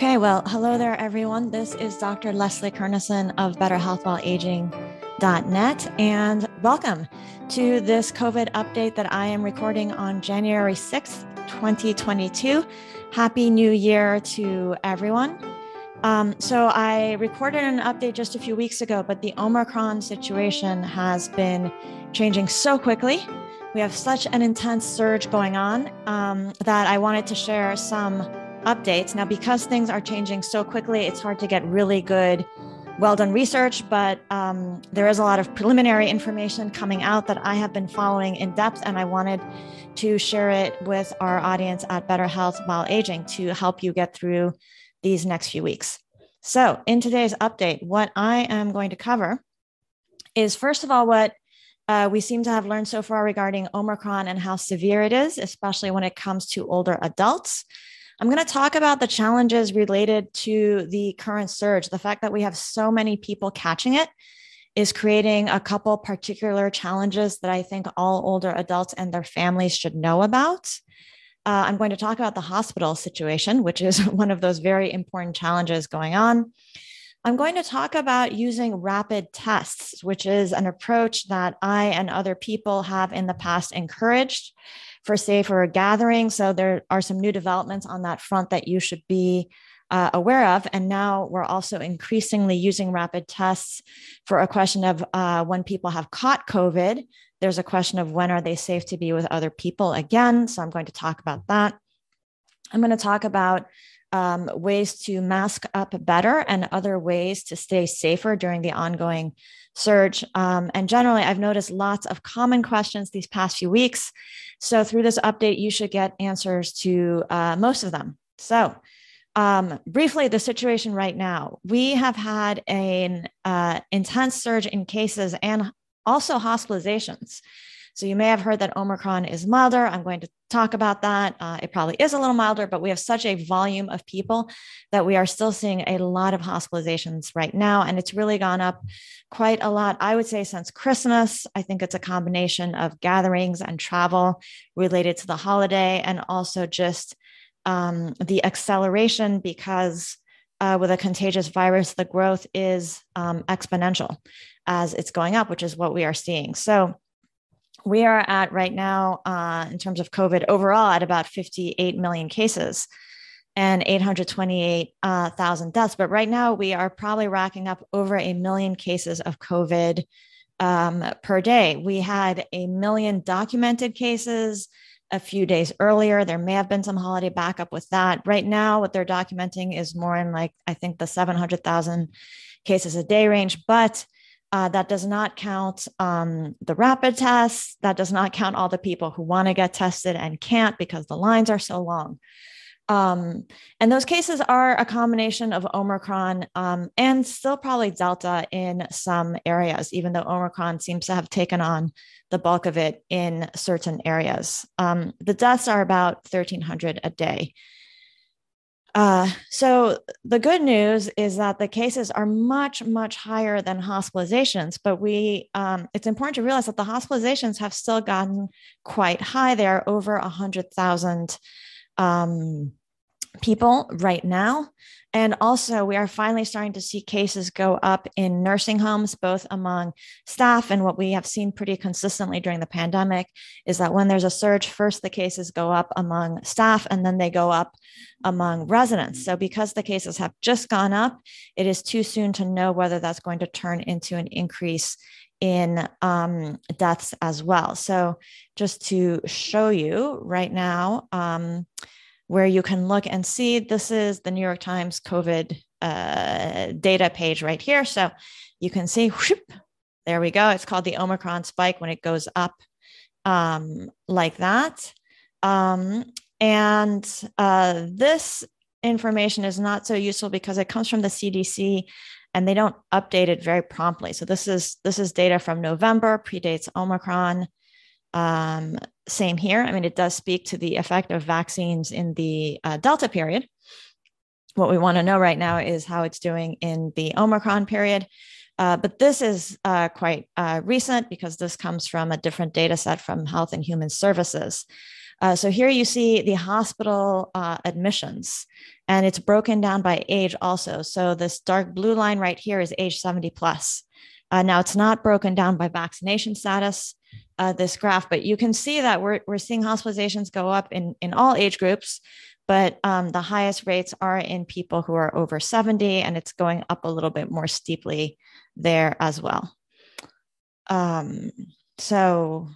Okay, well, hello there, everyone. This is Dr. Leslie Kernisan of BetterHealthWhileAging.net, and welcome to this COVID update that I am recording on January 6th, 2022. Happy New Year to everyone. Um, so, I recorded an update just a few weeks ago, but the Omicron situation has been changing so quickly. We have such an intense surge going on um, that I wanted to share some updates. Now, because things are changing so quickly, it's hard to get really good, well done research, but um, there is a lot of preliminary information coming out that I have been following in depth, and I wanted to share it with our audience at Better Health While Aging to help you get through these next few weeks. So, in today's update, what I am going to cover is first of all, what uh, we seem to have learned so far regarding Omicron and how severe it is, especially when it comes to older adults. I'm going to talk about the challenges related to the current surge. The fact that we have so many people catching it is creating a couple particular challenges that I think all older adults and their families should know about. Uh, I'm going to talk about the hospital situation, which is one of those very important challenges going on. I'm going to talk about using rapid tests, which is an approach that I and other people have in the past encouraged for safer gathering. So there are some new developments on that front that you should be uh, aware of. And now we're also increasingly using rapid tests for a question of uh, when people have caught COVID. There's a question of when are they safe to be with other people again. So I'm going to talk about that. I'm going to talk about um, ways to mask up better and other ways to stay safer during the ongoing surge. Um, and generally, I've noticed lots of common questions these past few weeks. So, through this update, you should get answers to uh, most of them. So, um, briefly, the situation right now we have had an uh, intense surge in cases and also hospitalizations. So you may have heard that Omicron is milder. I'm going to talk about that. Uh, it probably is a little milder, but we have such a volume of people that we are still seeing a lot of hospitalizations right now. And it's really gone up quite a lot, I would say, since Christmas. I think it's a combination of gatherings and travel related to the holiday and also just um, the acceleration because. Uh, with a contagious virus, the growth is um, exponential as it's going up, which is what we are seeing. So, we are at right now, uh, in terms of COVID overall, at about 58 million cases and 828,000 uh, deaths. But right now, we are probably racking up over a million cases of COVID um, per day. We had a million documented cases a few days earlier. There may have been some holiday backup with that. Right now, what they're documenting is more in like, I think, the 700,000 cases a day range. But uh, that does not count um, the rapid tests. That does not count all the people who want to get tested and can't because the lines are so long. Um, and those cases are a combination of Omicron um, and still probably Delta in some areas, even though Omicron seems to have taken on the bulk of it in certain areas. Um, the deaths are about 1,300 a day. Uh, so the good news is that the cases are much much higher than hospitalizations but we um, it's important to realize that the hospitalizations have still gotten quite high. They are over a 100000 um, people right now and also, we are finally starting to see cases go up in nursing homes, both among staff and what we have seen pretty consistently during the pandemic is that when there's a surge, first the cases go up among staff and then they go up among residents. So, because the cases have just gone up, it is too soon to know whether that's going to turn into an increase in um, deaths as well. So, just to show you right now, um, where you can look and see this is the New York Times COVID uh, data page right here. So you can see, whoop, there we go. It's called the Omicron spike when it goes up um, like that. Um, and uh, this information is not so useful because it comes from the CDC and they don't update it very promptly. So this is this is data from November, predates Omicron. Um, same here. I mean, it does speak to the effect of vaccines in the uh, Delta period. What we want to know right now is how it's doing in the Omicron period. Uh, but this is uh, quite uh, recent because this comes from a different data set from Health and Human Services. Uh, so here you see the hospital uh, admissions, and it's broken down by age also. So this dark blue line right here is age 70 plus. Uh, now it's not broken down by vaccination status, uh, this graph, but you can see that we're, we're seeing hospitalizations go up in, in all age groups, but um, the highest rates are in people who are over 70, and it's going up a little bit more steeply there as well. Um, so,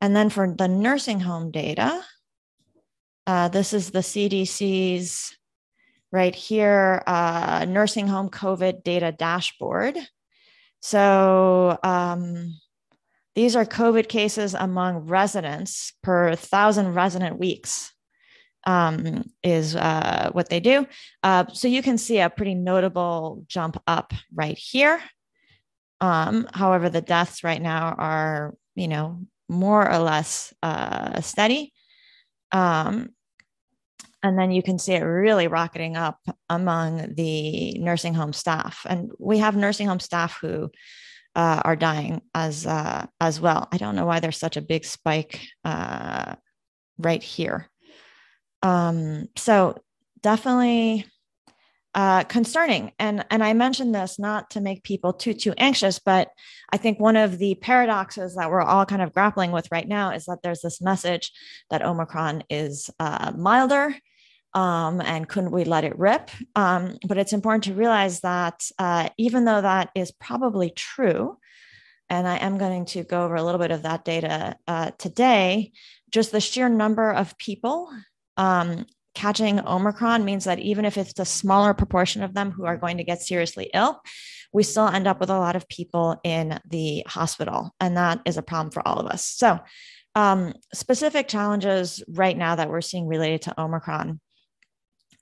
and then for the nursing home data, uh, this is the CDC's right here, uh, nursing home COVID data dashboard. So um, these are COVID cases among residents per thousand resident weeks um, is uh, what they do. Uh, so you can see a pretty notable jump up right here. Um, however, the deaths right now are, you know, more or less uh, steady. Um, and then you can see it really rocketing up among the nursing home staff. And we have nursing home staff who uh, are dying as uh, as well. I don't know why there's such a big spike uh, right here. Um, so definitely uh, concerning. And, and I mentioned this not to make people too, too anxious, but I think one of the paradoxes that we're all kind of grappling with right now is that there's this message that Omicron is uh, milder. Um, and couldn't we let it rip? Um, but it's important to realize that uh, even though that is probably true, and I am going to go over a little bit of that data uh, today, just the sheer number of people um, catching Omicron means that even if it's a smaller proportion of them who are going to get seriously ill, we still end up with a lot of people in the hospital. And that is a problem for all of us. So, um, specific challenges right now that we're seeing related to Omicron.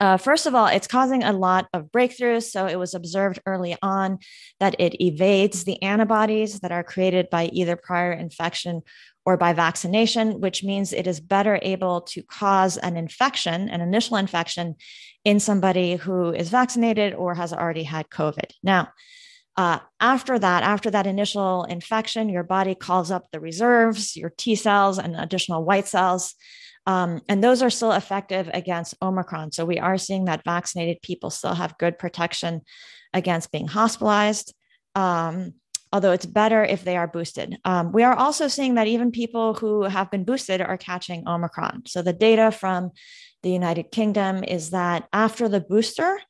Uh, first of all, it's causing a lot of breakthroughs. So it was observed early on that it evades the antibodies that are created by either prior infection or by vaccination, which means it is better able to cause an infection, an initial infection in somebody who is vaccinated or has already had COVID. Now, uh, after that, after that initial infection, your body calls up the reserves, your T cells and additional white cells. Um, and those are still effective against Omicron. So we are seeing that vaccinated people still have good protection against being hospitalized. Um, although it's better if they are boosted. Um, we are also seeing that even people who have been boosted are catching Omicron. So the data from the United Kingdom is that after the booster,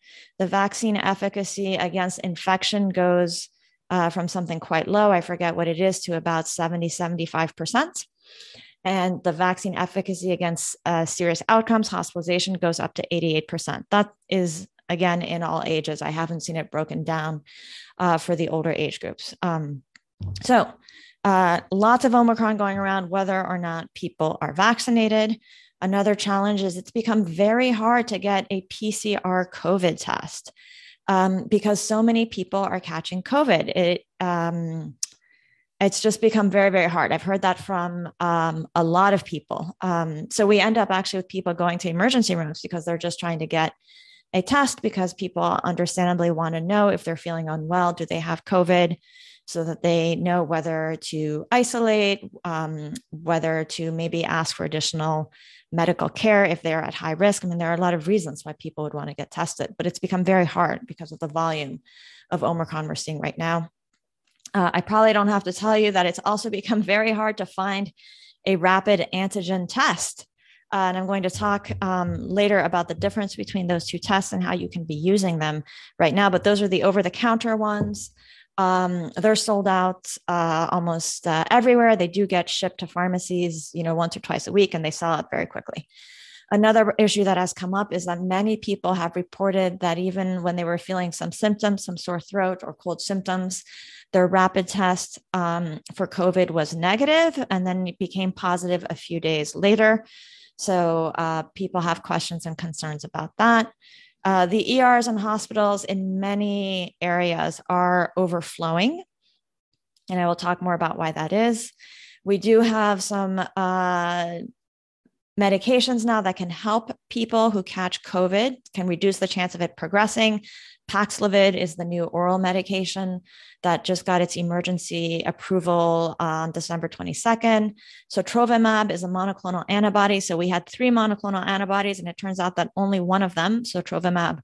the vaccine efficacy against infection goes uh, from something quite low, I forget what it is, to about 70, 75%. And the vaccine efficacy against uh, serious outcomes, hospitalization, goes up to 88%. That is again in all ages. I haven't seen it broken down uh, for the older age groups. Um, so, uh, lots of Omicron going around, whether or not people are vaccinated. Another challenge is it's become very hard to get a PCR COVID test um, because so many people are catching COVID. It um, it's just become very very hard i've heard that from um, a lot of people um, so we end up actually with people going to emergency rooms because they're just trying to get a test because people understandably want to know if they're feeling unwell, do they have COVID, so that they know whether to isolate, um, whether to maybe ask for additional medical care if they're at high risk. I mean, there are a lot of reasons why people would want to get tested, but it's become very hard because of the volume of Omicron we're seeing right now. Uh, I probably don't have to tell you that it's also become very hard to find a rapid antigen test. Uh, and I'm going to talk um, later about the difference between those two tests and how you can be using them right now. But those are the over the counter ones. Um, they're sold out uh, almost uh, everywhere. They do get shipped to pharmacies, you know, once or twice a week, and they sell out very quickly. Another issue that has come up is that many people have reported that even when they were feeling some symptoms, some sore throat or cold symptoms, their rapid test um, for COVID was negative and then it became positive a few days later. So uh, people have questions and concerns about that. Uh, the ERs and hospitals in many areas are overflowing. And I will talk more about why that is. We do have some uh, medications now that can help people who catch COVID, can reduce the chance of it progressing. Paxlovid is the new oral medication that just got its emergency approval on December 22nd. Sotrovimab is a monoclonal antibody. So we had three monoclonal antibodies, and it turns out that only one of them, sotrovimab,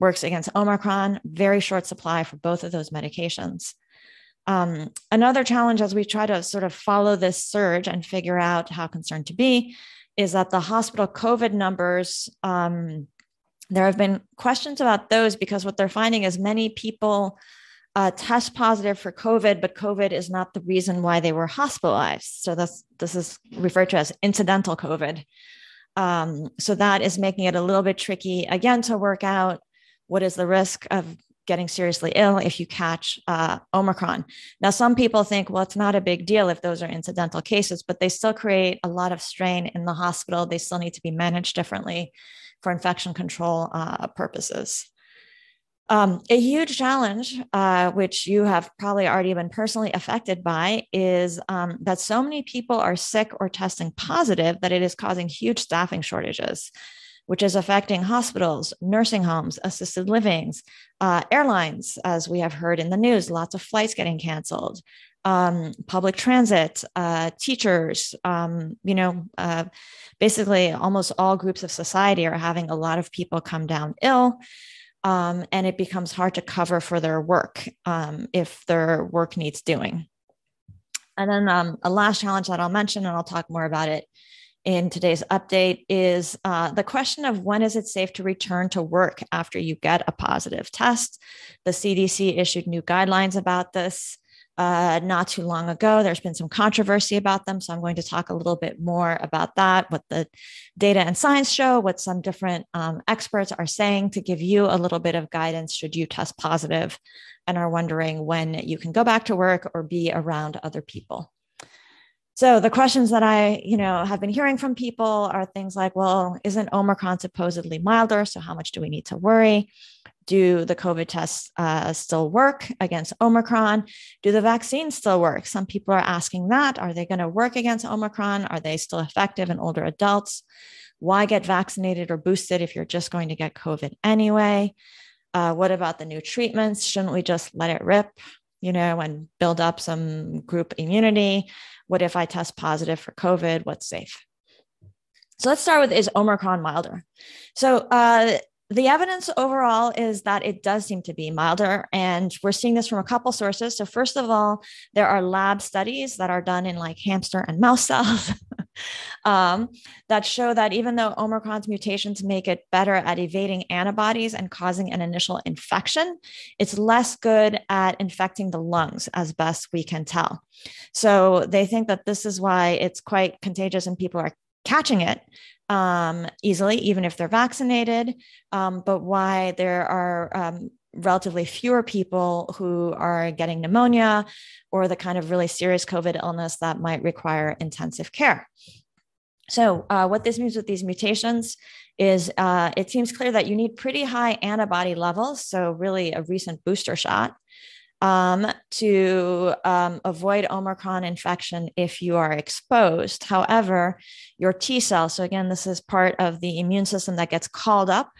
works against Omicron. Very short supply for both of those medications. Um, another challenge as we try to sort of follow this surge and figure out how concerned to be is that the hospital COVID numbers um, there have been questions about those because what they're finding is many people uh, test positive for COVID, but COVID is not the reason why they were hospitalized. So that's this is referred to as incidental COVID. Um, so that is making it a little bit tricky again to work out what is the risk of getting seriously ill if you catch uh, Omicron. Now, some people think, well, it's not a big deal if those are incidental cases, but they still create a lot of strain in the hospital. They still need to be managed differently for infection control uh, purposes. Um, a huge challenge, uh, which you have probably already been personally affected by, is um, that so many people are sick or testing positive that it is causing huge staffing shortages, which is affecting hospitals, nursing homes, assisted livings, uh, airlines, as we have heard in the news, lots of flights getting canceled, um, public transit, uh, teachers, um, you know, uh, basically almost all groups of society are having a lot of people come down ill. Um, and it becomes hard to cover for their work um, if their work needs doing. And then um, a last challenge that I'll mention, and I'll talk more about it in today's update, is uh, the question of when is it safe to return to work after you get a positive test. The CDC issued new guidelines about this uh, not too long ago. There's been some controversy about them. So I'm going to talk a little bit more about that, what the data and science show, what some different um, experts are saying to give you a little bit of guidance should you test positive and are wondering when you can go back to work or be around other people. So the questions that I, you know, have been hearing from people are things like, well, isn't Omicron supposedly milder? So how much do we need to worry? do the COVID tests uh, still work against Omicron? Do the vaccines still work? Some people are asking that. Are they going to work against Omicron? Are they still effective in older adults? Why get vaccinated or boosted if you're just going to get COVID anyway? Uh, what about the new treatments? Shouldn't we just let it rip, you know, and build up some group immunity? What if I test positive for COVID? What's safe? So let's start with is Omicron milder? So uh, the evidence overall is that it does seem to be milder. And we're seeing this from a couple sources. So, first of all, there are lab studies that are done in like hamster and mouse cells um, that show that even though Omicron's mutations make it better at evading antibodies and causing an initial infection, it's less good at infecting the lungs, as best we can tell. So, they think that this is why it's quite contagious and people are catching it um, easily, even if they're vaccinated, um, but why there are um, relatively fewer people who are getting pneumonia or the kind of really serious COVID illness that might require intensive care. So, uh, what this means with these mutations is uh, it seems clear that you need pretty high antibody levels, so really a recent booster shot, um, to um, avoid Omicron infection if you are exposed. However, your T cells, so again, this is part of the immune system that gets called up.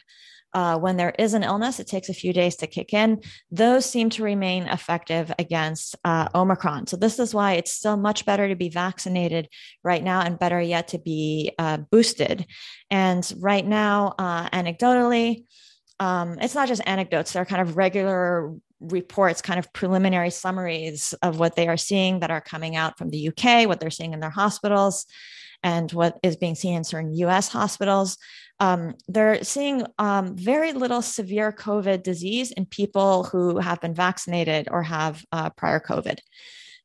Uh, when there is an illness, it takes a few days to kick in. Those seem to remain effective against uh, Omicron. So, this is why it's still much better to be vaccinated right now and better yet to be uh, boosted. And right now, uh, anecdotally, um, it's not just anecdotes, they're kind of regular reports, kind of preliminary summaries of what they are seeing that are coming out from the UK, what they're seeing in their hospitals, and what is being seen in certain US hospitals. Um, they're seeing um, very little severe COVID disease in people who have been vaccinated or have uh, prior COVID.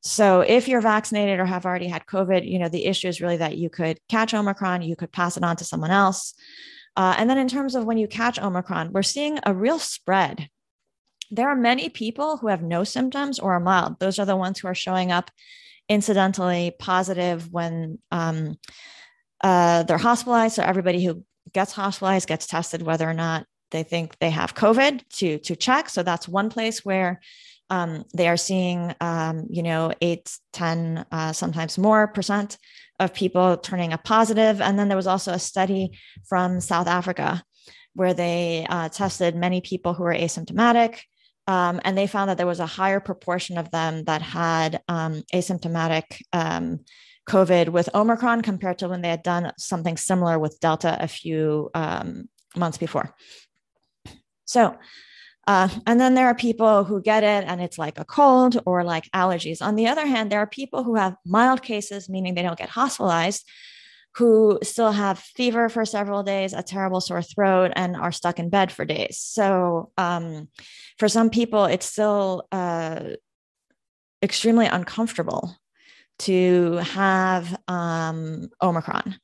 So if you're vaccinated or have already had COVID, you know, the issue is really that you could catch Omicron, you could pass it on to someone else. Uh, and then in terms of when you catch Omicron, we're seeing a real spread there are many people who have no symptoms or are mild. Those are the ones who are showing up incidentally positive when um, uh, they're hospitalized. So everybody who gets hospitalized gets tested whether or not they think they have COVID to to check. So that's one place where um, they are seeing, um, you know, eight, 10, uh, sometimes more percent of people turning a positive. And then there was also a study from South Africa where they uh, tested many people who were asymptomatic. Um, and they found that there was a higher proportion of them that had um, asymptomatic um, COVID with Omicron compared to when they had done something similar with Delta a few um, months before. So, uh, and then there are people who get it and it's like a cold or like allergies. On the other hand, there are people who have mild cases, meaning they don't get hospitalized, who still have fever for several days, a terrible sore throat, and are stuck in bed for days. So, um, for some people, it's still uh, extremely uncomfortable to have um, Omicron.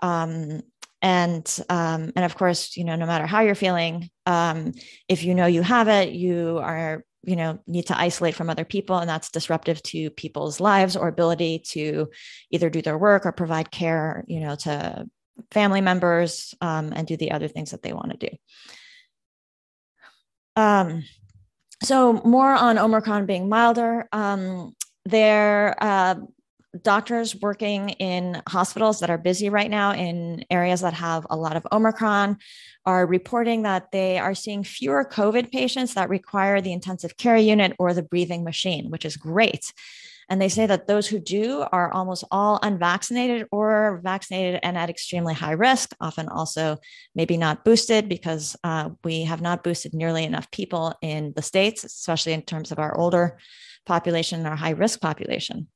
Um, and um, and of course you know no matter how you're feeling um, if you know you have it you are you know need to isolate from other people and that's disruptive to people's lives or ability to either do their work or provide care you know to family members um, and do the other things that they want to do. Um, so more on omicron being milder. Um, there uh, doctors working in hospitals that are busy right now in areas that have a lot of Omicron are reporting that they are seeing fewer COVID patients that require the intensive care unit or the breathing machine, which is great. And they say that those who do are almost all unvaccinated or vaccinated and at extremely high risk, often also maybe not boosted because uh, we have not boosted nearly enough people in the States, especially in terms of our older population our high risk population.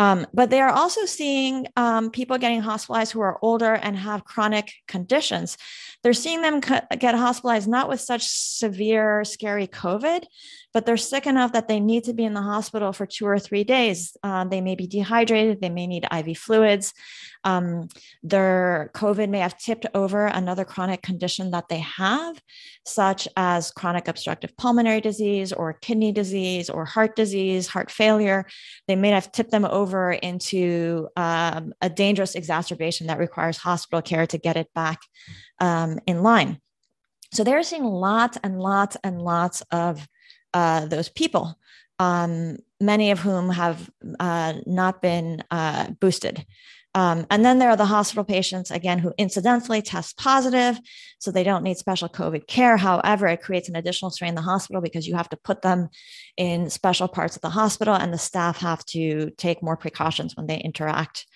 Um, but they are also seeing um, people getting hospitalized who are older and have chronic conditions. They're seeing them get hospitalized not with such severe, scary COVID, but they're sick enough that they need to be in the hospital for two or three days. Uh, they may be dehydrated, they may need IV fluids. Um, their COVID may have tipped over another chronic condition that they have, such as chronic obstructive pulmonary disease or kidney disease or heart disease, heart failure. They may have tipped them over into um, a dangerous exacerbation that requires hospital care to get it back um, in line. So they're seeing lots and lots and lots of uh, those people, um, many of whom have uh, not been uh, boosted. Um, and then there are the hospital patients, again, who incidentally test positive, so they don't need special COVID care. However, it creates an additional strain in the hospital because you have to put them in special parts of the hospital, and the staff have to take more precautions when they interact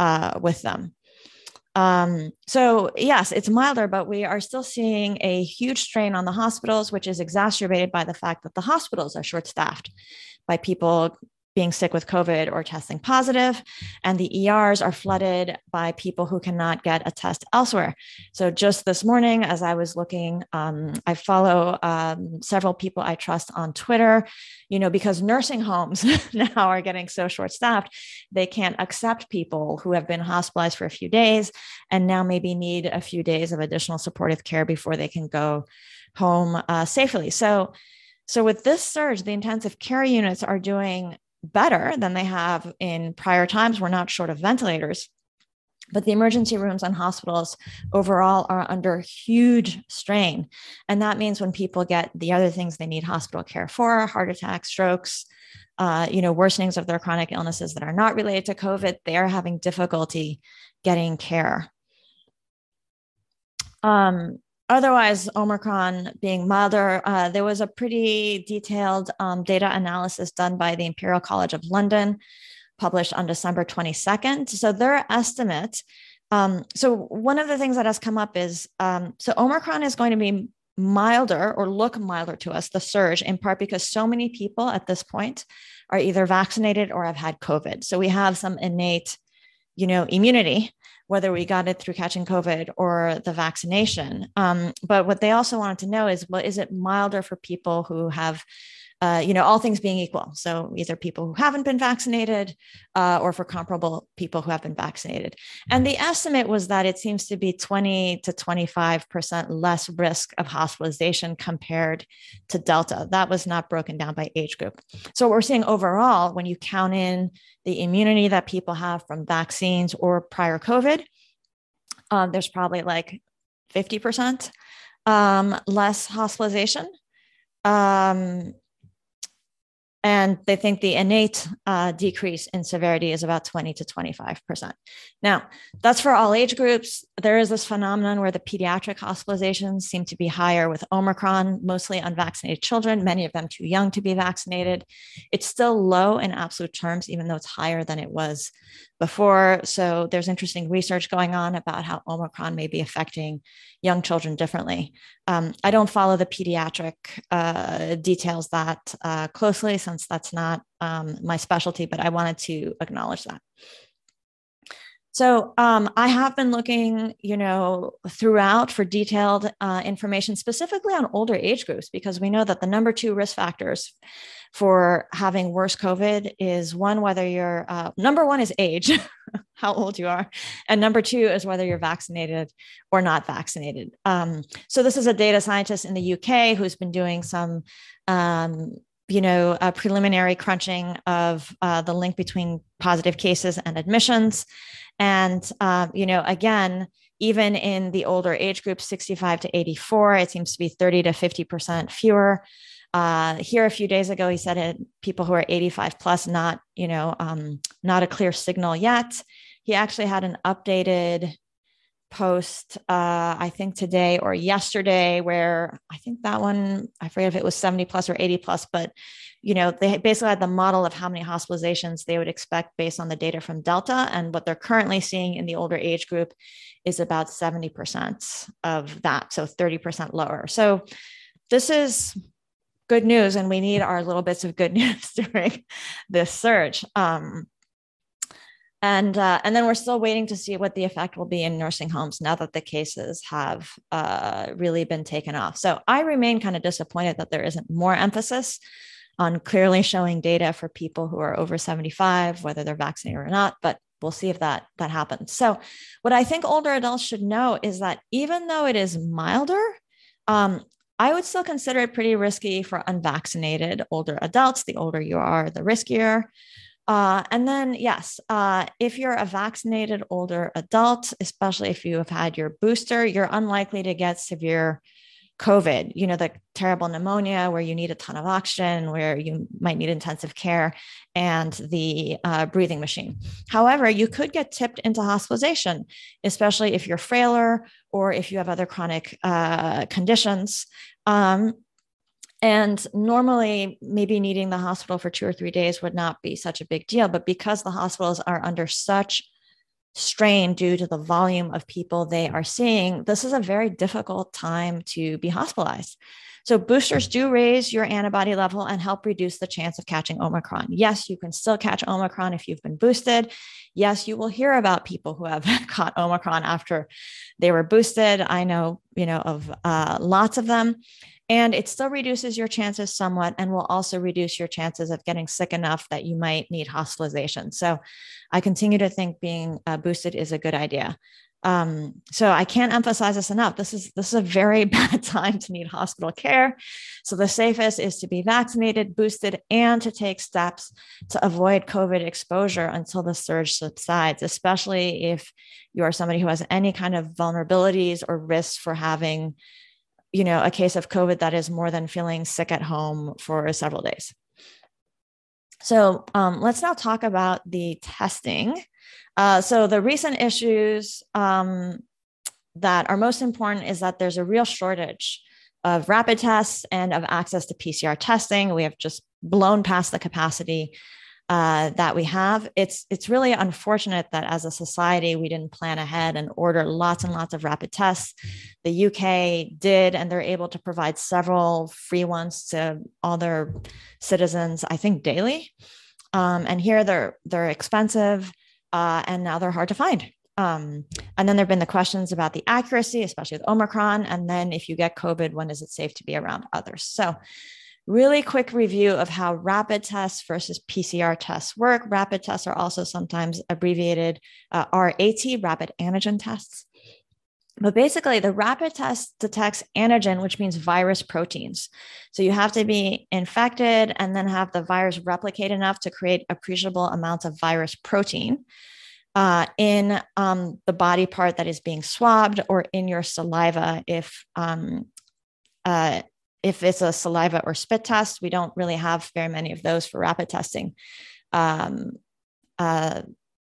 uh, with them. Um, so, yes, it's milder, but we are still seeing a huge strain on the hospitals, which is exacerbated by the fact that the hospitals are short staffed by people being sick with COVID or testing positive, and the ERs are flooded by people who cannot get a test elsewhere. So, just this morning, as I was looking, um, I follow um, several people I trust on Twitter, you know, because nursing homes now are getting so short staffed, they can't accept people who have been hospitalized for a few days and now maybe need a few days of additional supportive care before they can go home uh, safely. So, so with this surge, the intensive care units are doing better than they have in prior times. We're not short of ventilators. But the emergency rooms and hospitals overall are under huge strain. And that means when people get the other things they need hospital care for heart attacks, strokes, uh, you know, worsenings of their chronic illnesses that are not related to COVID, they are having difficulty getting care. Um, otherwise, Omicron being milder, uh, there was a pretty detailed um, data analysis done by the Imperial College of London, published on December 22nd. So their estimate. Um, so one of the things that has come up is um, so Omicron is going to be milder or look milder to us, the surge, in part because so many people at this point are either vaccinated or have had COVID. So we have some innate, you know, immunity whether we got it through catching COVID or the vaccination. Um, but what they also wanted to know is, well, is it milder for people who have, uh, you know, all things being equal? So either people who haven't been vaccinated uh, or for comparable people who have been vaccinated. And the estimate was that it seems to be 20 to 25% less risk of hospitalization compared to Delta. That was not broken down by age group. So what we're seeing overall, when you count in the immunity that people have from vaccines or prior COVID, um, there's probably like 50% um, less hospitalization. Um, And they think the innate uh, decrease in severity is about 20 to 25%. Now, that's for all age groups. There is this phenomenon where the pediatric hospitalizations seem to be higher with Omicron, mostly unvaccinated children, many of them too young to be vaccinated. It's still low in absolute terms, even though it's higher than it was before. So there's interesting research going on about how Omicron may be affecting young children differently. Um, I don't follow the pediatric uh, details that uh, closely since that's not um, my specialty, but I wanted to acknowledge that. So um, I have been looking, you know, throughout for detailed uh, information specifically on older age groups because we know that the number two risk factors for having worse COVID is one, whether you're, uh, number one is age, how old you are. And number two is whether you're vaccinated or not vaccinated. Um, so this is a data scientist in the UK who's been doing some, um, you know, a preliminary crunching of uh, the link between positive cases and admissions. And, uh, you know, again, even in the older age group, 65 to 84, it seems to be 30 to 50% fewer uh, here a few days ago, he said it, people who are 85 plus, not, you know, um, not a clear signal yet. He actually had an updated post, uh, I think today or yesterday, where I think that one, I forget if it was 70 plus or 80 plus, but, you know, they basically had the model of how many hospitalizations they would expect based on the data from Delta. And what they're currently seeing in the older age group is about 70% of that. So 30% lower. So this is good news and we need our little bits of good news during this surge um, and uh, and then we're still waiting to see what the effect will be in nursing homes now that the cases have uh, really been taken off so i remain kind of disappointed that there isn't more emphasis on clearly showing data for people who are over 75 whether they're vaccinated or not but we'll see if that that happens so what i think older adults should know is that even though it is milder um, I would still consider it pretty risky for unvaccinated older adults. The older you are, the riskier. Uh, and then, yes, uh, if you're a vaccinated older adult, especially if you have had your booster, you're unlikely to get severe COVID, you know, the terrible pneumonia where you need a ton of oxygen, where you might need intensive care, and the uh, breathing machine. However, you could get tipped into hospitalization, especially if you're frailer or if you have other chronic uh, conditions. Um, and normally, maybe needing the hospital for two or three days would not be such a big deal. But because the hospitals are under such strain due to the volume of people they are seeing, this is a very difficult time to be hospitalized. So, boosters do raise your antibody level and help reduce the chance of catching Omicron. Yes, you can still catch Omicron if you've been boosted. Yes, you will hear about people who have caught Omicron after they were boosted. I know, you know, of uh, lots of them. And it still reduces your chances somewhat and will also reduce your chances of getting sick enough that you might need hospitalization. So I continue to think being uh, boosted is a good idea. Um, so I can't emphasize this enough. This is this is a very bad time to need hospital care. So the safest is to be vaccinated, boosted, and to take steps to avoid COVID exposure until the surge subsides, especially if you are somebody who has any kind of vulnerabilities or risks for having you know, a case of COVID that is more than feeling sick at home for several days. So um, let's now talk about the testing. Uh, so the recent issues um, that are most important is that there's a real shortage of rapid tests and of access to PCR testing. We have just blown past the capacity uh, that we have. It's it's really unfortunate that as a society we didn't plan ahead and order lots and lots of rapid tests. The UK did, and they're able to provide several free ones to all their citizens. I think daily. Um, and here they're they're expensive, uh, and now they're hard to find. Um, and then there have been the questions about the accuracy, especially with Omicron. And then if you get COVID, when is it safe to be around others? So Really quick review of how rapid tests versus PCR tests work. Rapid tests are also sometimes abbreviated uh, RAT, rapid antigen tests. But basically, the rapid test detects antigen, which means virus proteins. So you have to be infected and then have the virus replicate enough to create appreciable amounts of virus protein uh, in um, the body part that is being swabbed or in your saliva if um, uh, if it's a saliva or spit test, we don't really have very many of those for rapid testing. Um, uh,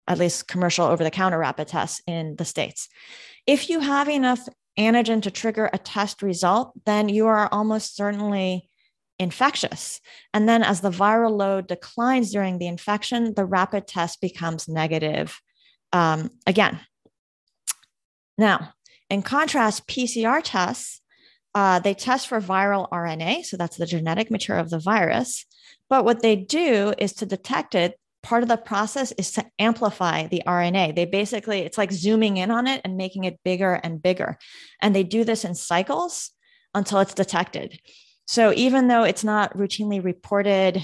at least commercial over the counter rapid tests in the States. If you have enough antigen to trigger a test result, then you are almost certainly infectious. And then as the viral load declines during the infection, the rapid test becomes negative um, again. Now, in contrast, PCR tests, uh, they test for viral RNA. So that's the genetic material of the virus. But what they do is to detect it, part of the process is to amplify the RNA. They basically, it's like zooming in on it and making it bigger and bigger. And they do this in cycles until it's detected. So even though it's not routinely reported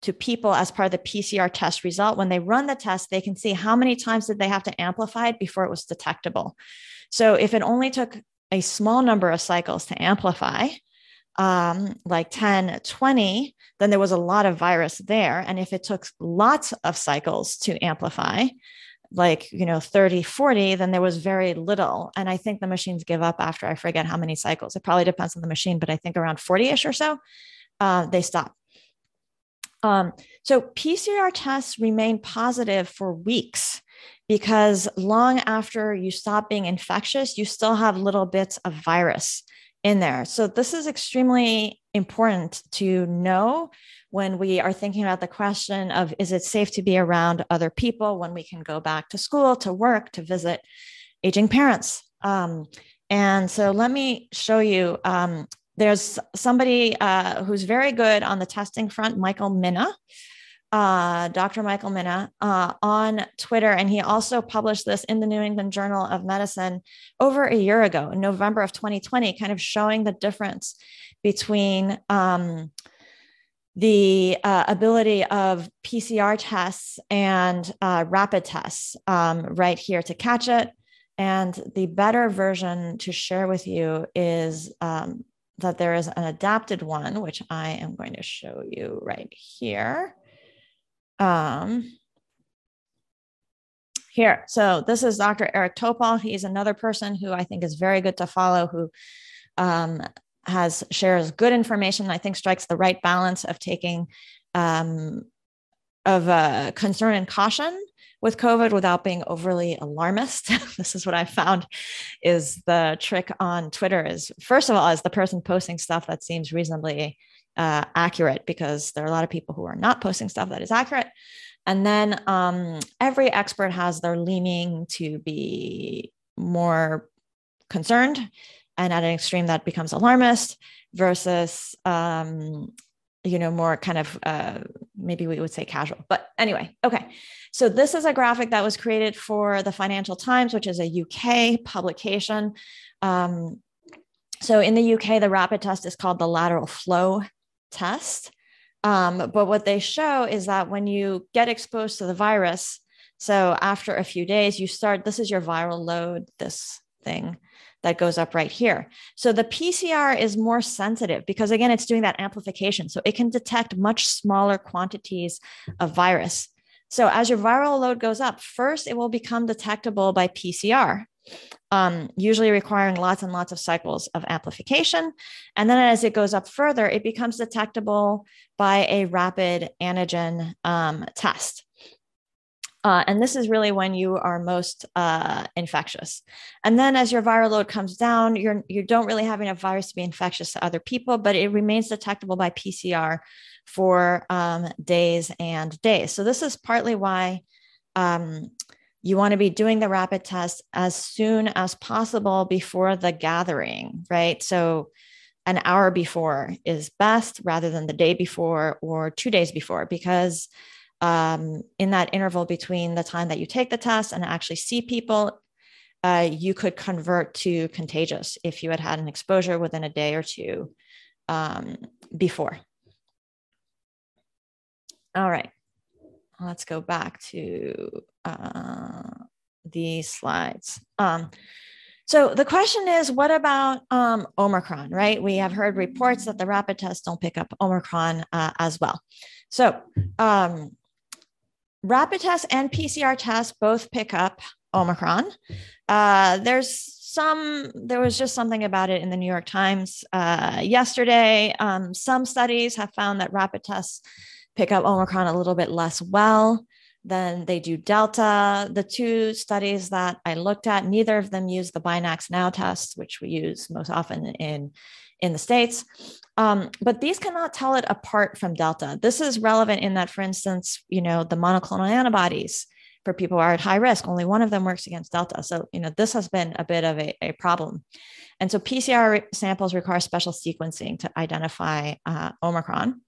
to people as part of the PCR test result, when they run the test, they can see how many times did they have to amplify it before it was detectable. So if it only took a small number of cycles to amplify, um, like 10, 20, then there was a lot of virus there. And if it took lots of cycles to amplify, like you know 30 40 then there was very little. And i think the machines give up after i forget how many cycles. It probably depends on the machine but i think around 40ish or so uh, they stop. Um, so pcr tests remain positive for weeks because long after you stop being infectious you still have little bits of virus in there so this is extremely important to know when we are thinking about the question of is it safe to be around other people when we can go back to school, to work, to visit aging parents. Um, and so let me show you. Um, there's somebody uh, who's very good on the testing front, Michael Mina. Uh, Dr. Michael Mina uh, on Twitter, and he also published this in the New England Journal of Medicine over a year ago, in November of 2020, kind of showing the difference between um, the uh, ability of PCR tests and uh, rapid tests um, right here to catch it. And the better version to share with you is um, that there is an adapted one, which I am going to show you right here. Um, here, so this is Dr. Eric Topol. He's another person who I think is very good to follow, who um, has shares good information. I think strikes the right balance of taking um, of uh, concern and caution with COVID without being overly alarmist. this is what I found is the trick on Twitter is first of all, is the person posting stuff that seems reasonably uh, accurate because there are a lot of people who are not posting stuff that is accurate. And then um, every expert has their leaning to be more concerned and at an extreme that becomes alarmist versus um, you know more kind of uh, maybe we would say casual. But anyway okay. So this is a graphic that was created for the financial times which is a uk publication. Um, so in the uk the rapid test is called the lateral flow test um, but what they show is that when you get exposed to the virus so after a few days you start this is your viral load this thing that goes up right here. So the PCR is more sensitive because, again, it's doing that amplification. So it can detect much smaller quantities of virus. So as your viral load goes up, first it will become detectable by PCR, um, usually requiring lots and lots of cycles of amplification. And then as it goes up further, it becomes detectable by a rapid antigen um, test. Uh, and this is really when you are most uh, infectious. And then as your viral load comes down, you're, you don't really have enough virus to be infectious to other people, but it remains detectable by PCR for um, days and days. So this is partly why um, you want to be doing the rapid test as soon as possible before the gathering, right? So an hour before is best rather than the day before or two days before, because um, in that interval between the time that you take the test and actually see people, uh, you could convert to contagious if you had had an exposure within a day or two um, before. All right, let's go back to uh, these slides. Um, so the question is, what about um, Omicron, right? We have heard reports that the rapid tests don't pick up Omicron uh, as well. So um, rapid tests and PCR tests both pick up Omicron. Uh, there's some, there was just something about it in the New York Times uh, yesterday. Um, some studies have found that rapid tests pick up Omicron a little bit less well than they do Delta. The two studies that I looked at, neither of them use the BinaxNOW test, which we use most often in, in the States. Um, but these cannot tell it apart from Delta. This is relevant in that, for instance, you know, the monoclonal antibodies for people who are at high risk, only one of them works against Delta. So, you know, this has been a bit of a, a problem. And so PCR samples require special sequencing to identify uh, Omicron.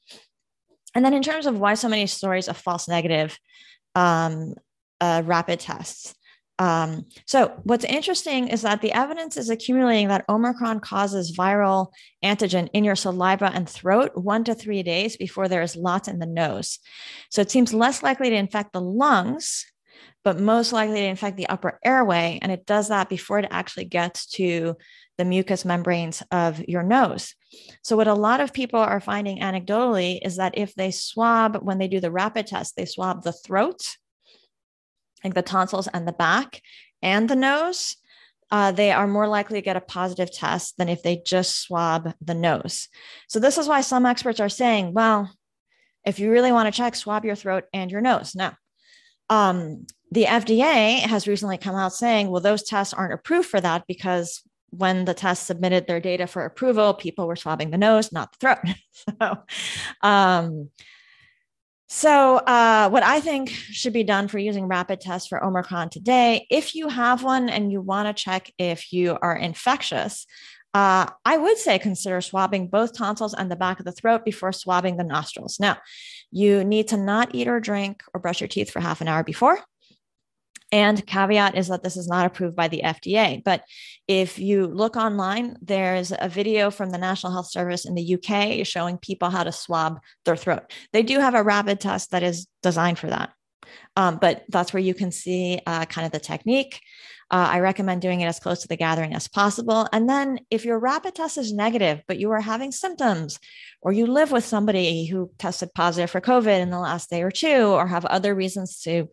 And then in terms of why so many stories of false negative um, uh, rapid tests. Um, so, what's interesting is that the evidence is accumulating that Omicron causes viral antigen in your saliva and throat one to three days before there is lots in the nose. So, it seems less likely to infect the lungs, but most likely to infect the upper airway. And it does that before it actually gets to the mucous membranes of your nose. So, what a lot of people are finding anecdotally is that if they swab, when they do the rapid test, they swab the throat, like the tonsils and the back and the nose, uh, they are more likely to get a positive test than if they just swab the nose. So, this is why some experts are saying, well, if you really want to check, swab your throat and your nose. Now, um, the FDA has recently come out saying, well, those tests aren't approved for that because when the test submitted their data for approval, people were swabbing the nose, not the throat. so, um, so uh, what I think should be done for using rapid tests for Omicron today, if you have one and you want to check if you are infectious, uh, I would say consider swabbing both tonsils and the back of the throat before swabbing the nostrils. Now, you need to not eat or drink or brush your teeth for half an hour before. And caveat is that this is not approved by the FDA. But if you look online, there's a video from the National Health Service in the UK showing people how to swab their throat. They do have a rapid test that is designed for that. Um, but that's where you can see uh, kind of the technique. Uh, I recommend doing it as close to the gathering as possible. And then, if your rapid test is negative, but you are having symptoms, or you live with somebody who tested positive for COVID in the last day or two, or have other reasons to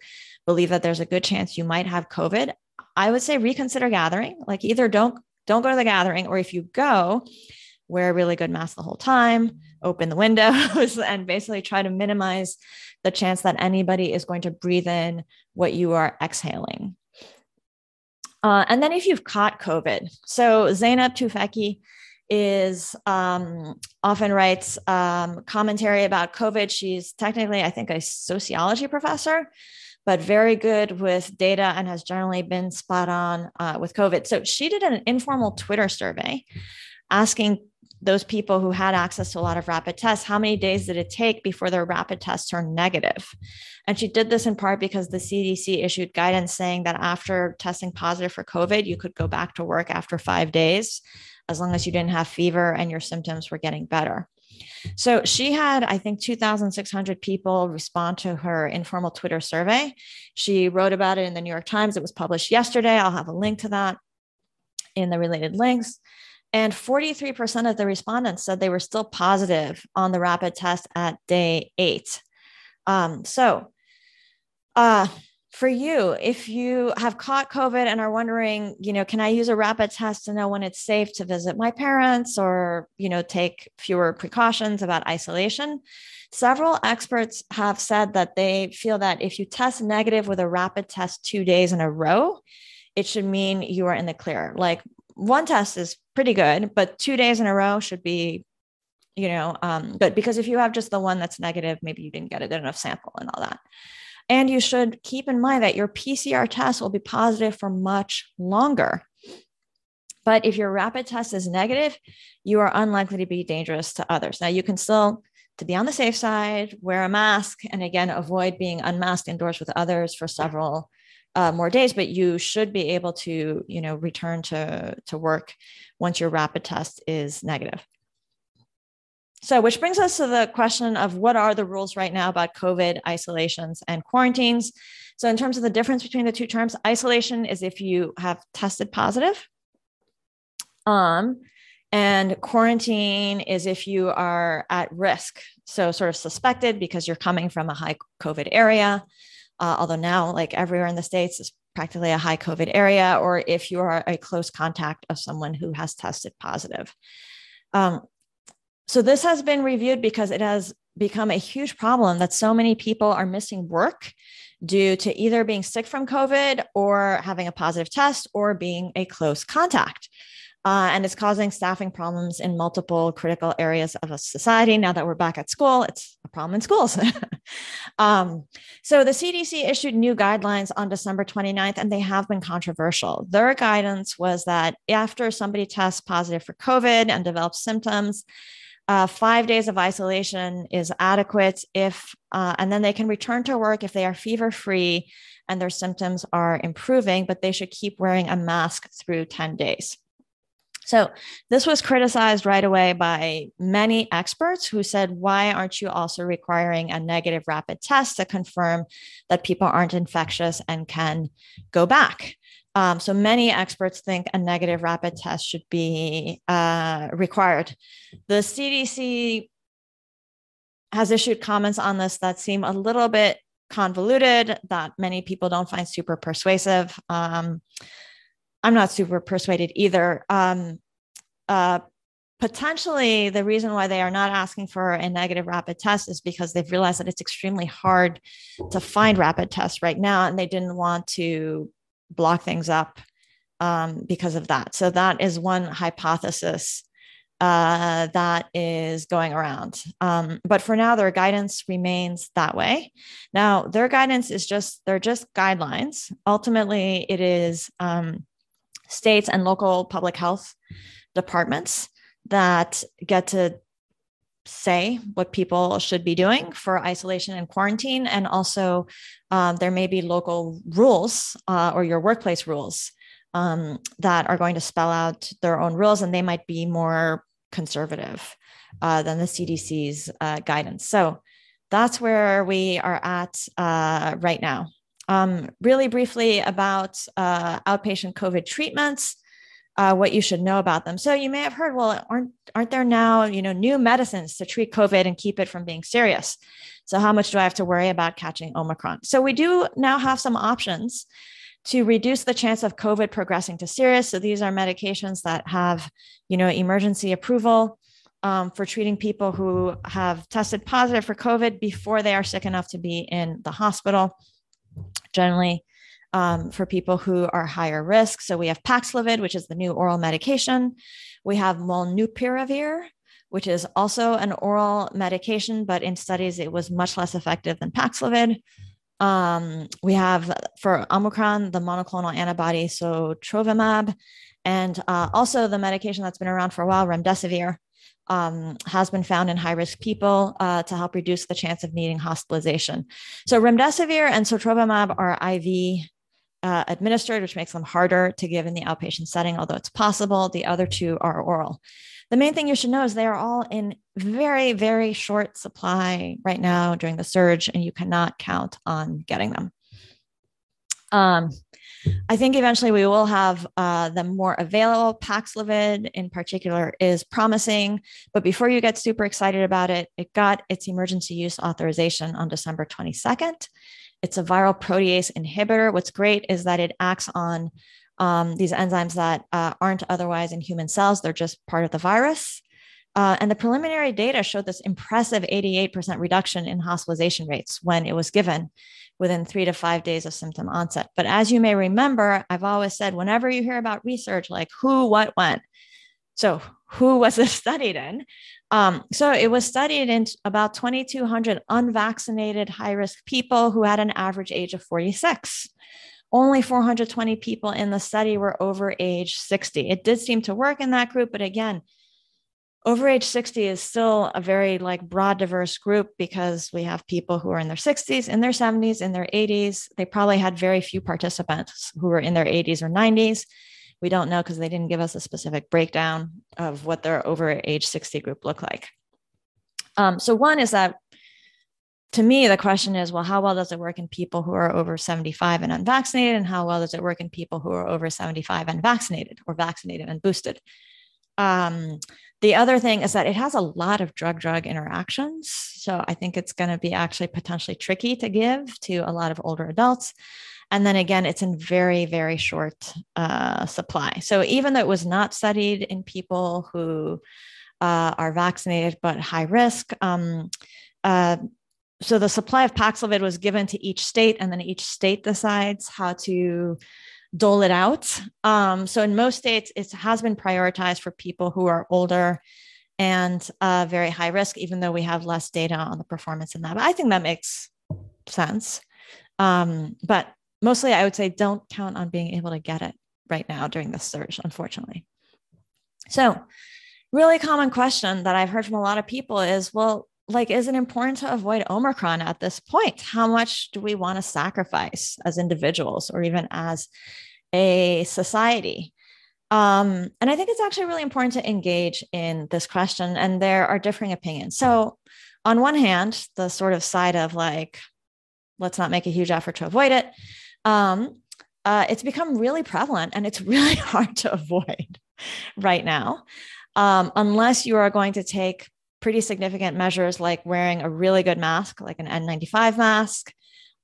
believe that there's a good chance you might have COVID, I would say reconsider gathering. Like either don't don't go to the gathering, or if you go, wear a really good mask the whole time, open the windows, and basically try to minimize the chance that anybody is going to breathe in what you are exhaling. Uh, and then if you've caught COVID, so Zeynep Tufekci is um, often writes um, commentary about COVID. She's technically, I think, a sociology professor but very good with data and has generally been spot on uh, with COVID. So she did an informal Twitter survey asking those people who had access to a lot of rapid tests, how many days did it take before their rapid tests turned negative? And she did this in part because the CDC issued guidance saying that after testing positive for COVID, you could go back to work after five days, as long as you didn't have fever and your symptoms were getting better. So she had, I think, 2,600 people respond to her informal Twitter survey. She wrote about it in the New York Times. It was published yesterday. I'll have a link to that in the related links. And 43% of the respondents said they were still positive on the rapid test at day eight. Um, so, uh, for you, if you have caught COVID and are wondering, you know, can I use a rapid test to know when it's safe to visit my parents or, you know, take fewer precautions about isolation? Several experts have said that they feel that if you test negative with a rapid test two days in a row, it should mean you are in the clear. Like one test is pretty good, but two days in a row should be, you know, um, good because if you have just the one that's negative, maybe you didn't get a good enough sample and all that. And you should keep in mind that your PCR test will be positive for much longer. But if your rapid test is negative, you are unlikely to be dangerous to others. Now, you can still, to be on the safe side, wear a mask and again, avoid being unmasked indoors with others for several uh, more days, but you should be able to, you know, return to, to work once your rapid test is negative. So, which brings us to the question of what are the rules right now about COVID isolations and quarantines? So, in terms of the difference between the two terms, isolation is if you have tested positive. Um, and quarantine is if you are at risk. So, sort of suspected because you're coming from a high COVID area. Uh, although now, like everywhere in the States, is practically a high COVID area, or if you are a close contact of someone who has tested positive. Um, so this has been reviewed because it has become a huge problem that so many people are missing work due to either being sick from COVID or having a positive test or being a close contact. Uh, and it's causing staffing problems in multiple critical areas of a society. Now that we're back at school, it's a problem in schools. um, so the CDC issued new guidelines on December 29th, and they have been controversial. Their guidance was that after somebody tests positive for COVID and develops symptoms, uh, five days of isolation is adequate if, uh, and then they can return to work if they are fever free and their symptoms are improving, but they should keep wearing a mask through 10 days. So, this was criticized right away by many experts who said, Why aren't you also requiring a negative rapid test to confirm that people aren't infectious and can go back? Um, so many experts think a negative rapid test should be uh, required. The CDC has issued comments on this that seem a little bit convoluted, that many people don't find super persuasive. Um, I'm not super persuaded either. Um, uh, potentially, the reason why they are not asking for a negative rapid test is because they've realized that it's extremely hard to find rapid tests right now, and they didn't want to block things up um, because of that. So that is one hypothesis uh, that is going around. Um, but for now, their guidance remains that way. Now, their guidance is just, they're just guidelines. Ultimately, it is um, states and local public health departments that get to say what people should be doing for isolation and quarantine. And also, um, there may be local rules uh, or your workplace rules um, that are going to spell out their own rules, and they might be more conservative uh, than the CDC's uh, guidance. So that's where we are at uh, right now. Um, really briefly about uh, outpatient COVID treatments uh, what you should know about them. So you may have heard, well, aren't aren't there now you know new medicines to treat COVID and keep it from being serious? So how much do I have to worry about catching Omicron? So we do now have some options to reduce the chance of COVID progressing to serious. So these are medications that have you know emergency approval. Um, for treating people who have tested positive for COVID before they are sick enough to be in the hospital. Generally, um, for people who are higher risk. So we have Paxlovid, which is the new oral medication. We have Molnupiravir, which is also an oral medication, but in studies it was much less effective than Paxlovid. Um, we have for Omicron the monoclonal antibody, sotrovimab, and uh, also the medication that's been around for a while, Remdesivir. Um, has been found in high risk people uh, to help reduce the chance of needing hospitalization. So, remdesivir and sotrovimab are IV uh, administered, which makes them harder to give in the outpatient setting, although it's possible. The other two are oral. The main thing you should know is they are all in very, very short supply right now during the surge, and you cannot count on getting them. Um, I think eventually we will have uh, them more available. Paxlovid, in particular, is promising. But before you get super excited about it, it got its emergency use authorization on December 22nd. It's a viral protease inhibitor. What's great is that it acts on um, these enzymes that uh, aren't otherwise in human cells, they're just part of the virus. Uh, and the preliminary data showed this impressive 88% reduction in hospitalization rates when it was given within three to five days of symptom onset. But as you may remember, I've always said whenever you hear about research like who, what, when, so who was it studied in? Um, so it was studied in about 2,200 unvaccinated high risk people who had an average age of 46. Only 420 people in the study were over age 60. It did seem to work in that group, but again, over age 60 is still a very like broad diverse group because we have people who are in their 60s in their 70s in their 80s they probably had very few participants who were in their 80s or 90s we don't know because they didn't give us a specific breakdown of what their over age 60 group looked like. Um, so, one is that to me, the question is well, how well does it work in people who are over 75 and unvaccinated? And how well does it work in people who are over 75 and vaccinated or vaccinated and boosted? Um, the other thing is that it has a lot of drug drug interactions. So I think it's going to be actually potentially tricky to give to a lot of older adults. And then again, it's in very, very short uh, supply. So even though it was not studied in people who uh, are vaccinated but high risk, um, uh, so the supply of Paxlovid was given to each state, and then each state decides how to dole it out. Um, so in most states, it has been prioritized for people who are older and uh, very high risk, even though we have less data on the performance in that. But I think that makes sense. Um, but mostly, I would say don't count on being able to get it right now during this surge, unfortunately. So, really common question that I've heard from a lot of people is, well, like is it important to avoid omicron at this point? How much do we want to sacrifice as individuals or even as a society? Um, and i think it's actually really important to engage in this question and there are differing opinions. So on one hand the sort of side of like let's not make a huge effort to avoid it um, uh, it's become really prevalent and it's really hard to avoid right now um, unless you are going to take pretty significant measures like wearing a really good mask, like an N95 mask,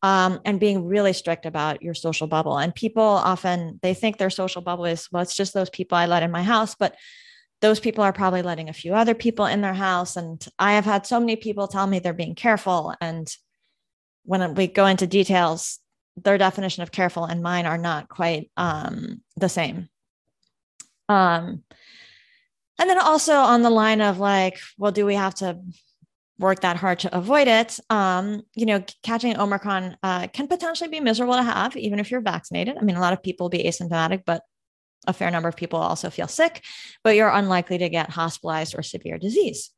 um, and being really strict about your social bubble. And people often they think their social bubble is well, it's just those people I let in my house, but those people are probably letting a few other people in their house. And I have had so many people tell me they're being careful. And when we go into details, their definition of careful and mine are not quite um, the same. Um, and then also on the line of like, well, do we have to work that hard to avoid it? Um, you know, catching Omicron uh, can potentially be miserable to have, even if you're vaccinated. I mean, a lot of people will be asymptomatic, but a fair number of people also feel sick, but you're unlikely to get hospitalized or severe disease.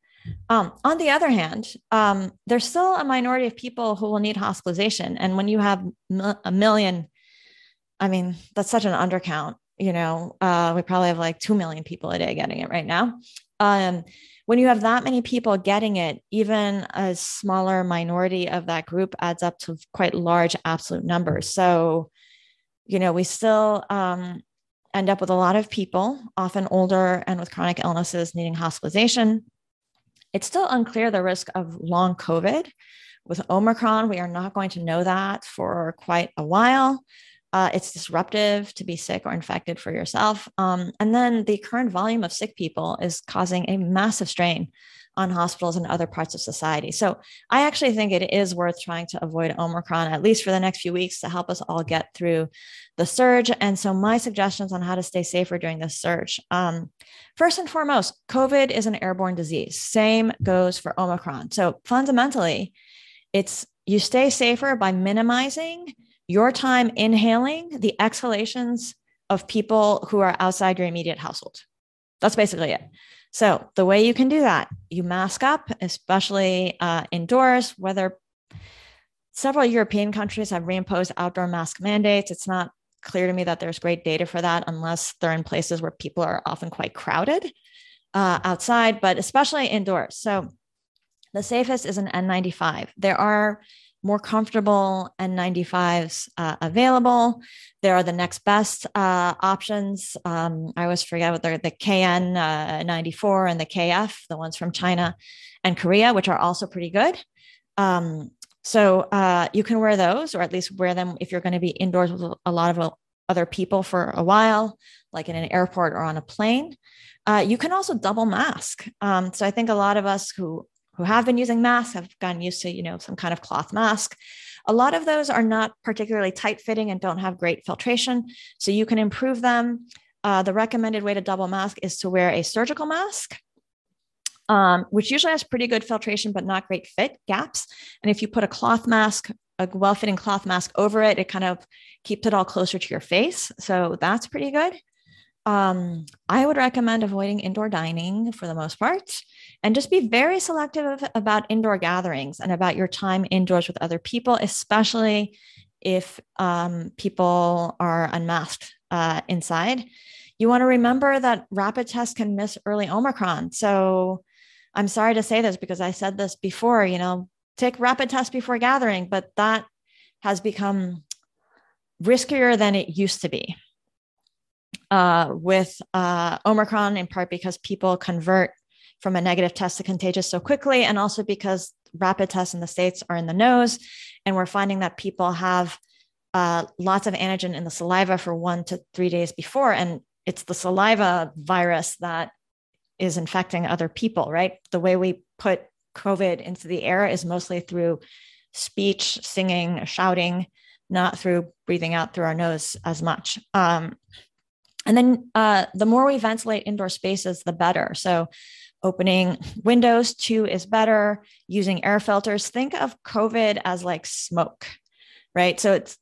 Um, on the other hand, um, there's still a minority of people who will need hospitalization. And when you have a million, I mean, that's such an undercount you know uh, we probably have like 2 million people a day getting it right now. Um, when you have that many people getting it even a smaller minority of that group adds up to quite large absolute numbers. So you know we still um, end up with a lot of people often older and with chronic illnesses needing hospitalization it's still unclear the risk of long covid with omicron we are not going to know that for quite a while uh, it's disruptive to be sick or infected for yourself. Um, and then the current volume of sick people is causing a massive strain on hospitals and other parts of society. So I actually think it is worth trying to avoid Omicron, at least for the next few weeks, to help us all get through the surge. And so my suggestions on how to stay safer during this surge. Um, first and foremost, COVID is an airborne disease. Same goes for Omicron. So fundamentally, it's you stay safer by minimizing your time inhaling the exhalations of people who are outside your immediate household. That's basically it. So, the way you can do that, you mask up, especially uh, indoors, whether several European countries have reimposed outdoor mask mandates. It's not clear to me that there's great data for that unless they're in places where people are often quite crowded uh, outside, but especially indoors. So, the safest is an N95. There are more comfortable N95s uh, available. There are the next best uh, options. Um, I always forget what they're the KN94 uh, and the KF, the ones from China and Korea, which are also pretty good. Um, so uh, you can wear those, or at least wear them if you're going to be indoors with a lot of other people for a while, like in an airport or on a plane. Uh, you can also double mask. Um, so I think a lot of us who who have been using masks have gotten used to, you know, some kind of cloth mask. A lot of those are not particularly tight fitting and don't have great filtration. So you can improve them. Uh, the recommended way to double mask is to wear a surgical mask, um, which usually has pretty good filtration, but not great fit gaps. And if you put a cloth mask, a well fitting cloth mask over it, it kind of keeps it all closer to your face. So that's pretty good. Um, I would recommend avoiding indoor dining for the most part and just be very selective about indoor gatherings and about your time indoors with other people, especially if um, people are unmasked uh, inside. You want to remember that rapid tests can miss early Omicron. So I'm sorry to say this because I said this before, you know, take rapid tests before gathering, but that has become riskier than it used to be uh, with uh, Omicron, in part because people convert from a negative test to contagious so quickly, and also because rapid tests in the States are in the nose. And we're finding that people have uh, lots of antigen in the saliva for one to three days before. And it's the saliva virus that is infecting other people, right? The way we put COVID into the air is mostly through speech, singing, shouting, not through breathing out through our nose as much. Um, and then uh, the more we ventilate indoor spaces, the better. So opening windows, two is better. Using air filters. Think of COVID as like smoke, right? So it's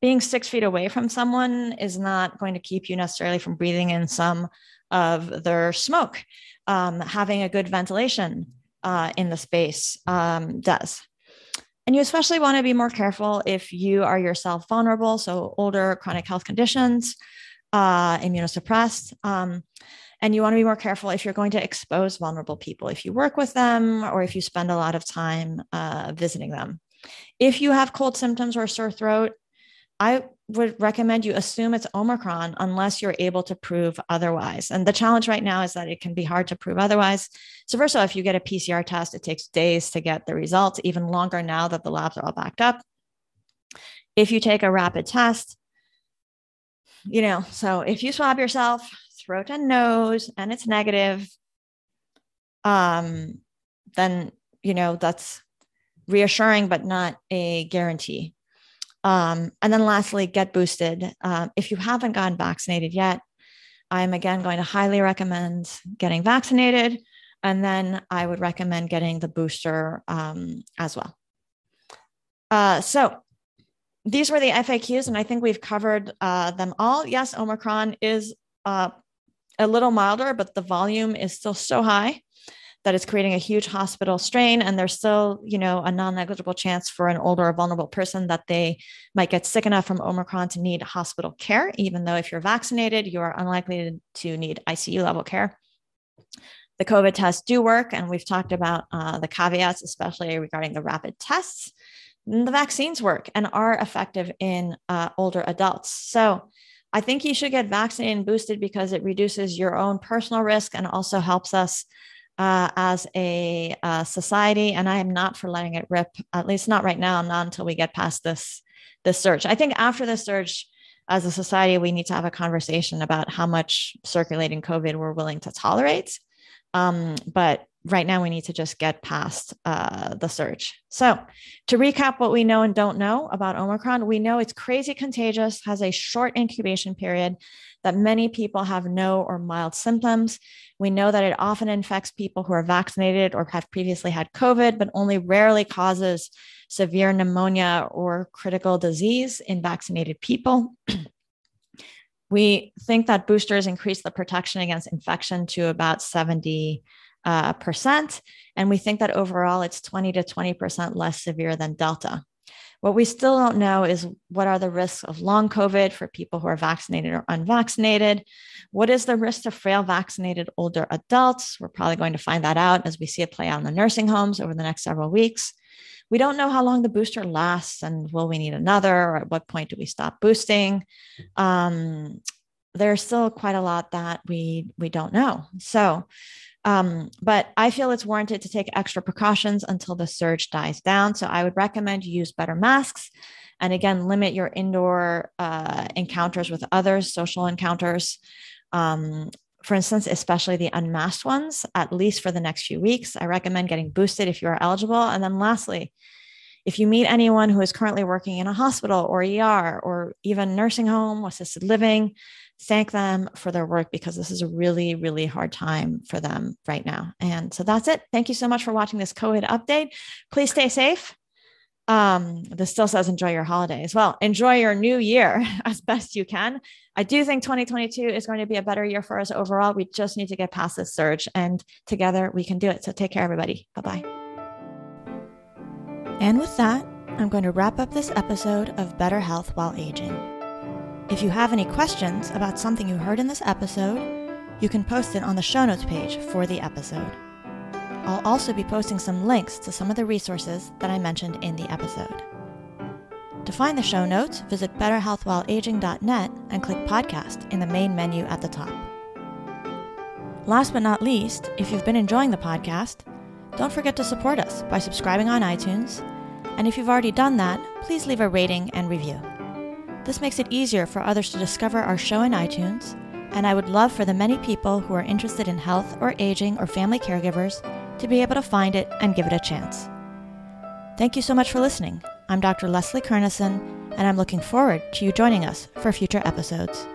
being six feet away from someone is not going to keep you necessarily from breathing in some of their smoke. Um, having a good ventilation uh, in the space um, does. And you especially want to be more careful if you are yourself vulnerable, so older chronic health conditions, uh, immunosuppressed. Um, and you want to be more careful if you're going to expose vulnerable people, if you work with them or if you spend a lot of time uh, visiting them. If you have cold symptoms or sore throat, I would recommend you assume it's Omicron unless you're able to prove otherwise. And the challenge right now is that it can be hard to prove otherwise. So, first of all, if you get a PCR test, it takes days to get the results, even longer now that the labs are all backed up. If you take a rapid test, you know, so if you swab yourself, throat and nose, and it's negative, um, then, you know, that's reassuring, but not a guarantee. Um, and then lastly, get boosted. Uh, if you haven't gotten vaccinated yet, I'm again going to highly recommend getting vaccinated. And then I would recommend getting the booster um, as well. Uh, so these were the FAQs, and I think we've covered uh, them all. Yes, Omicron is uh, a little milder, but the volume is still so high that it's creating a huge hospital strain and there's still you know a non-negligible chance for an older or vulnerable person that they might get sick enough from omicron to need hospital care even though if you're vaccinated you are unlikely to need icu level care the covid tests do work and we've talked about uh, the caveats especially regarding the rapid tests the vaccines work and are effective in uh, older adults so I think you should get vaccinated and boosted because it reduces your own personal risk and also helps us uh, as a uh, society, and I am not for letting it rip. At least not right now, not until we get past this this surge. I think after the surge, as a society, we need to have a conversation about how much circulating COVID we're willing to tolerate. Um, but right now, we need to just get past uh, the surge. So, to recap what we know and don't know about Omicron, we know it's crazy contagious, has a short incubation period, that many people have no or mild symptoms. We know that it often infects people who are vaccinated or have previously had COVID, but only rarely causes severe pneumonia or critical disease in vaccinated people. we think that boosters increase the protection against infection to about 70 uh, percent. And we think that overall it's 20 to 20% less severe than Delta. What we still don't know is what are the risks of long COVID for people who are vaccinated or unvaccinated? What is the risk to frail vaccinated older adults? We're probably going to find that out as we see it play out in the nursing homes over the next several weeks. We don't know how long the booster lasts and will we need another or at what point do we stop boosting? Um, there's still quite a lot that we we don't know. So um, but I feel it's warranted to take extra precautions until the surge dies down. So I would recommend you use better masks. And again, limit your indoor uh, encounters with others, social encounters. Um, for instance, especially the unmasked ones, at least for the next few weeks. I recommend getting boosted if you are eligible. And then lastly, if you meet anyone who is currently working in a hospital or ER or even nursing home, assisted living, thank them for their work because this is a really, really hard time for them right now. And so that's it. Thank you so much for watching this COVID update. Please stay safe. Um, this still says enjoy your holidays. Well, enjoy your new year as best you can. I do think 2022 is going to be a better year for us overall. We just need to get past this surge and together we can do it. So take care, everybody. Bye bye. And with that, I'm going to wrap up this episode of Better Health While Aging. If you have any questions about something you heard in this episode, you can post it on the show notes page for the episode. I'll also be posting some links to some of the resources that I mentioned in the episode. To find the show notes, visit betterhealthwhileaging.net and click podcast in the main menu at the top. Last but not least, if you've been enjoying the podcast, don't forget to support us by subscribing on iTunes And if you've already done that, please leave a rating and review. This makes it easier for others to discover our show in iTunes, and I would love for the many people who are interested in health or aging or family caregivers to be able to find it and give it a chance. Thank you so much for listening. I'm Dr. Leslie Kernisan, and I'm looking forward to you joining us for future episodes.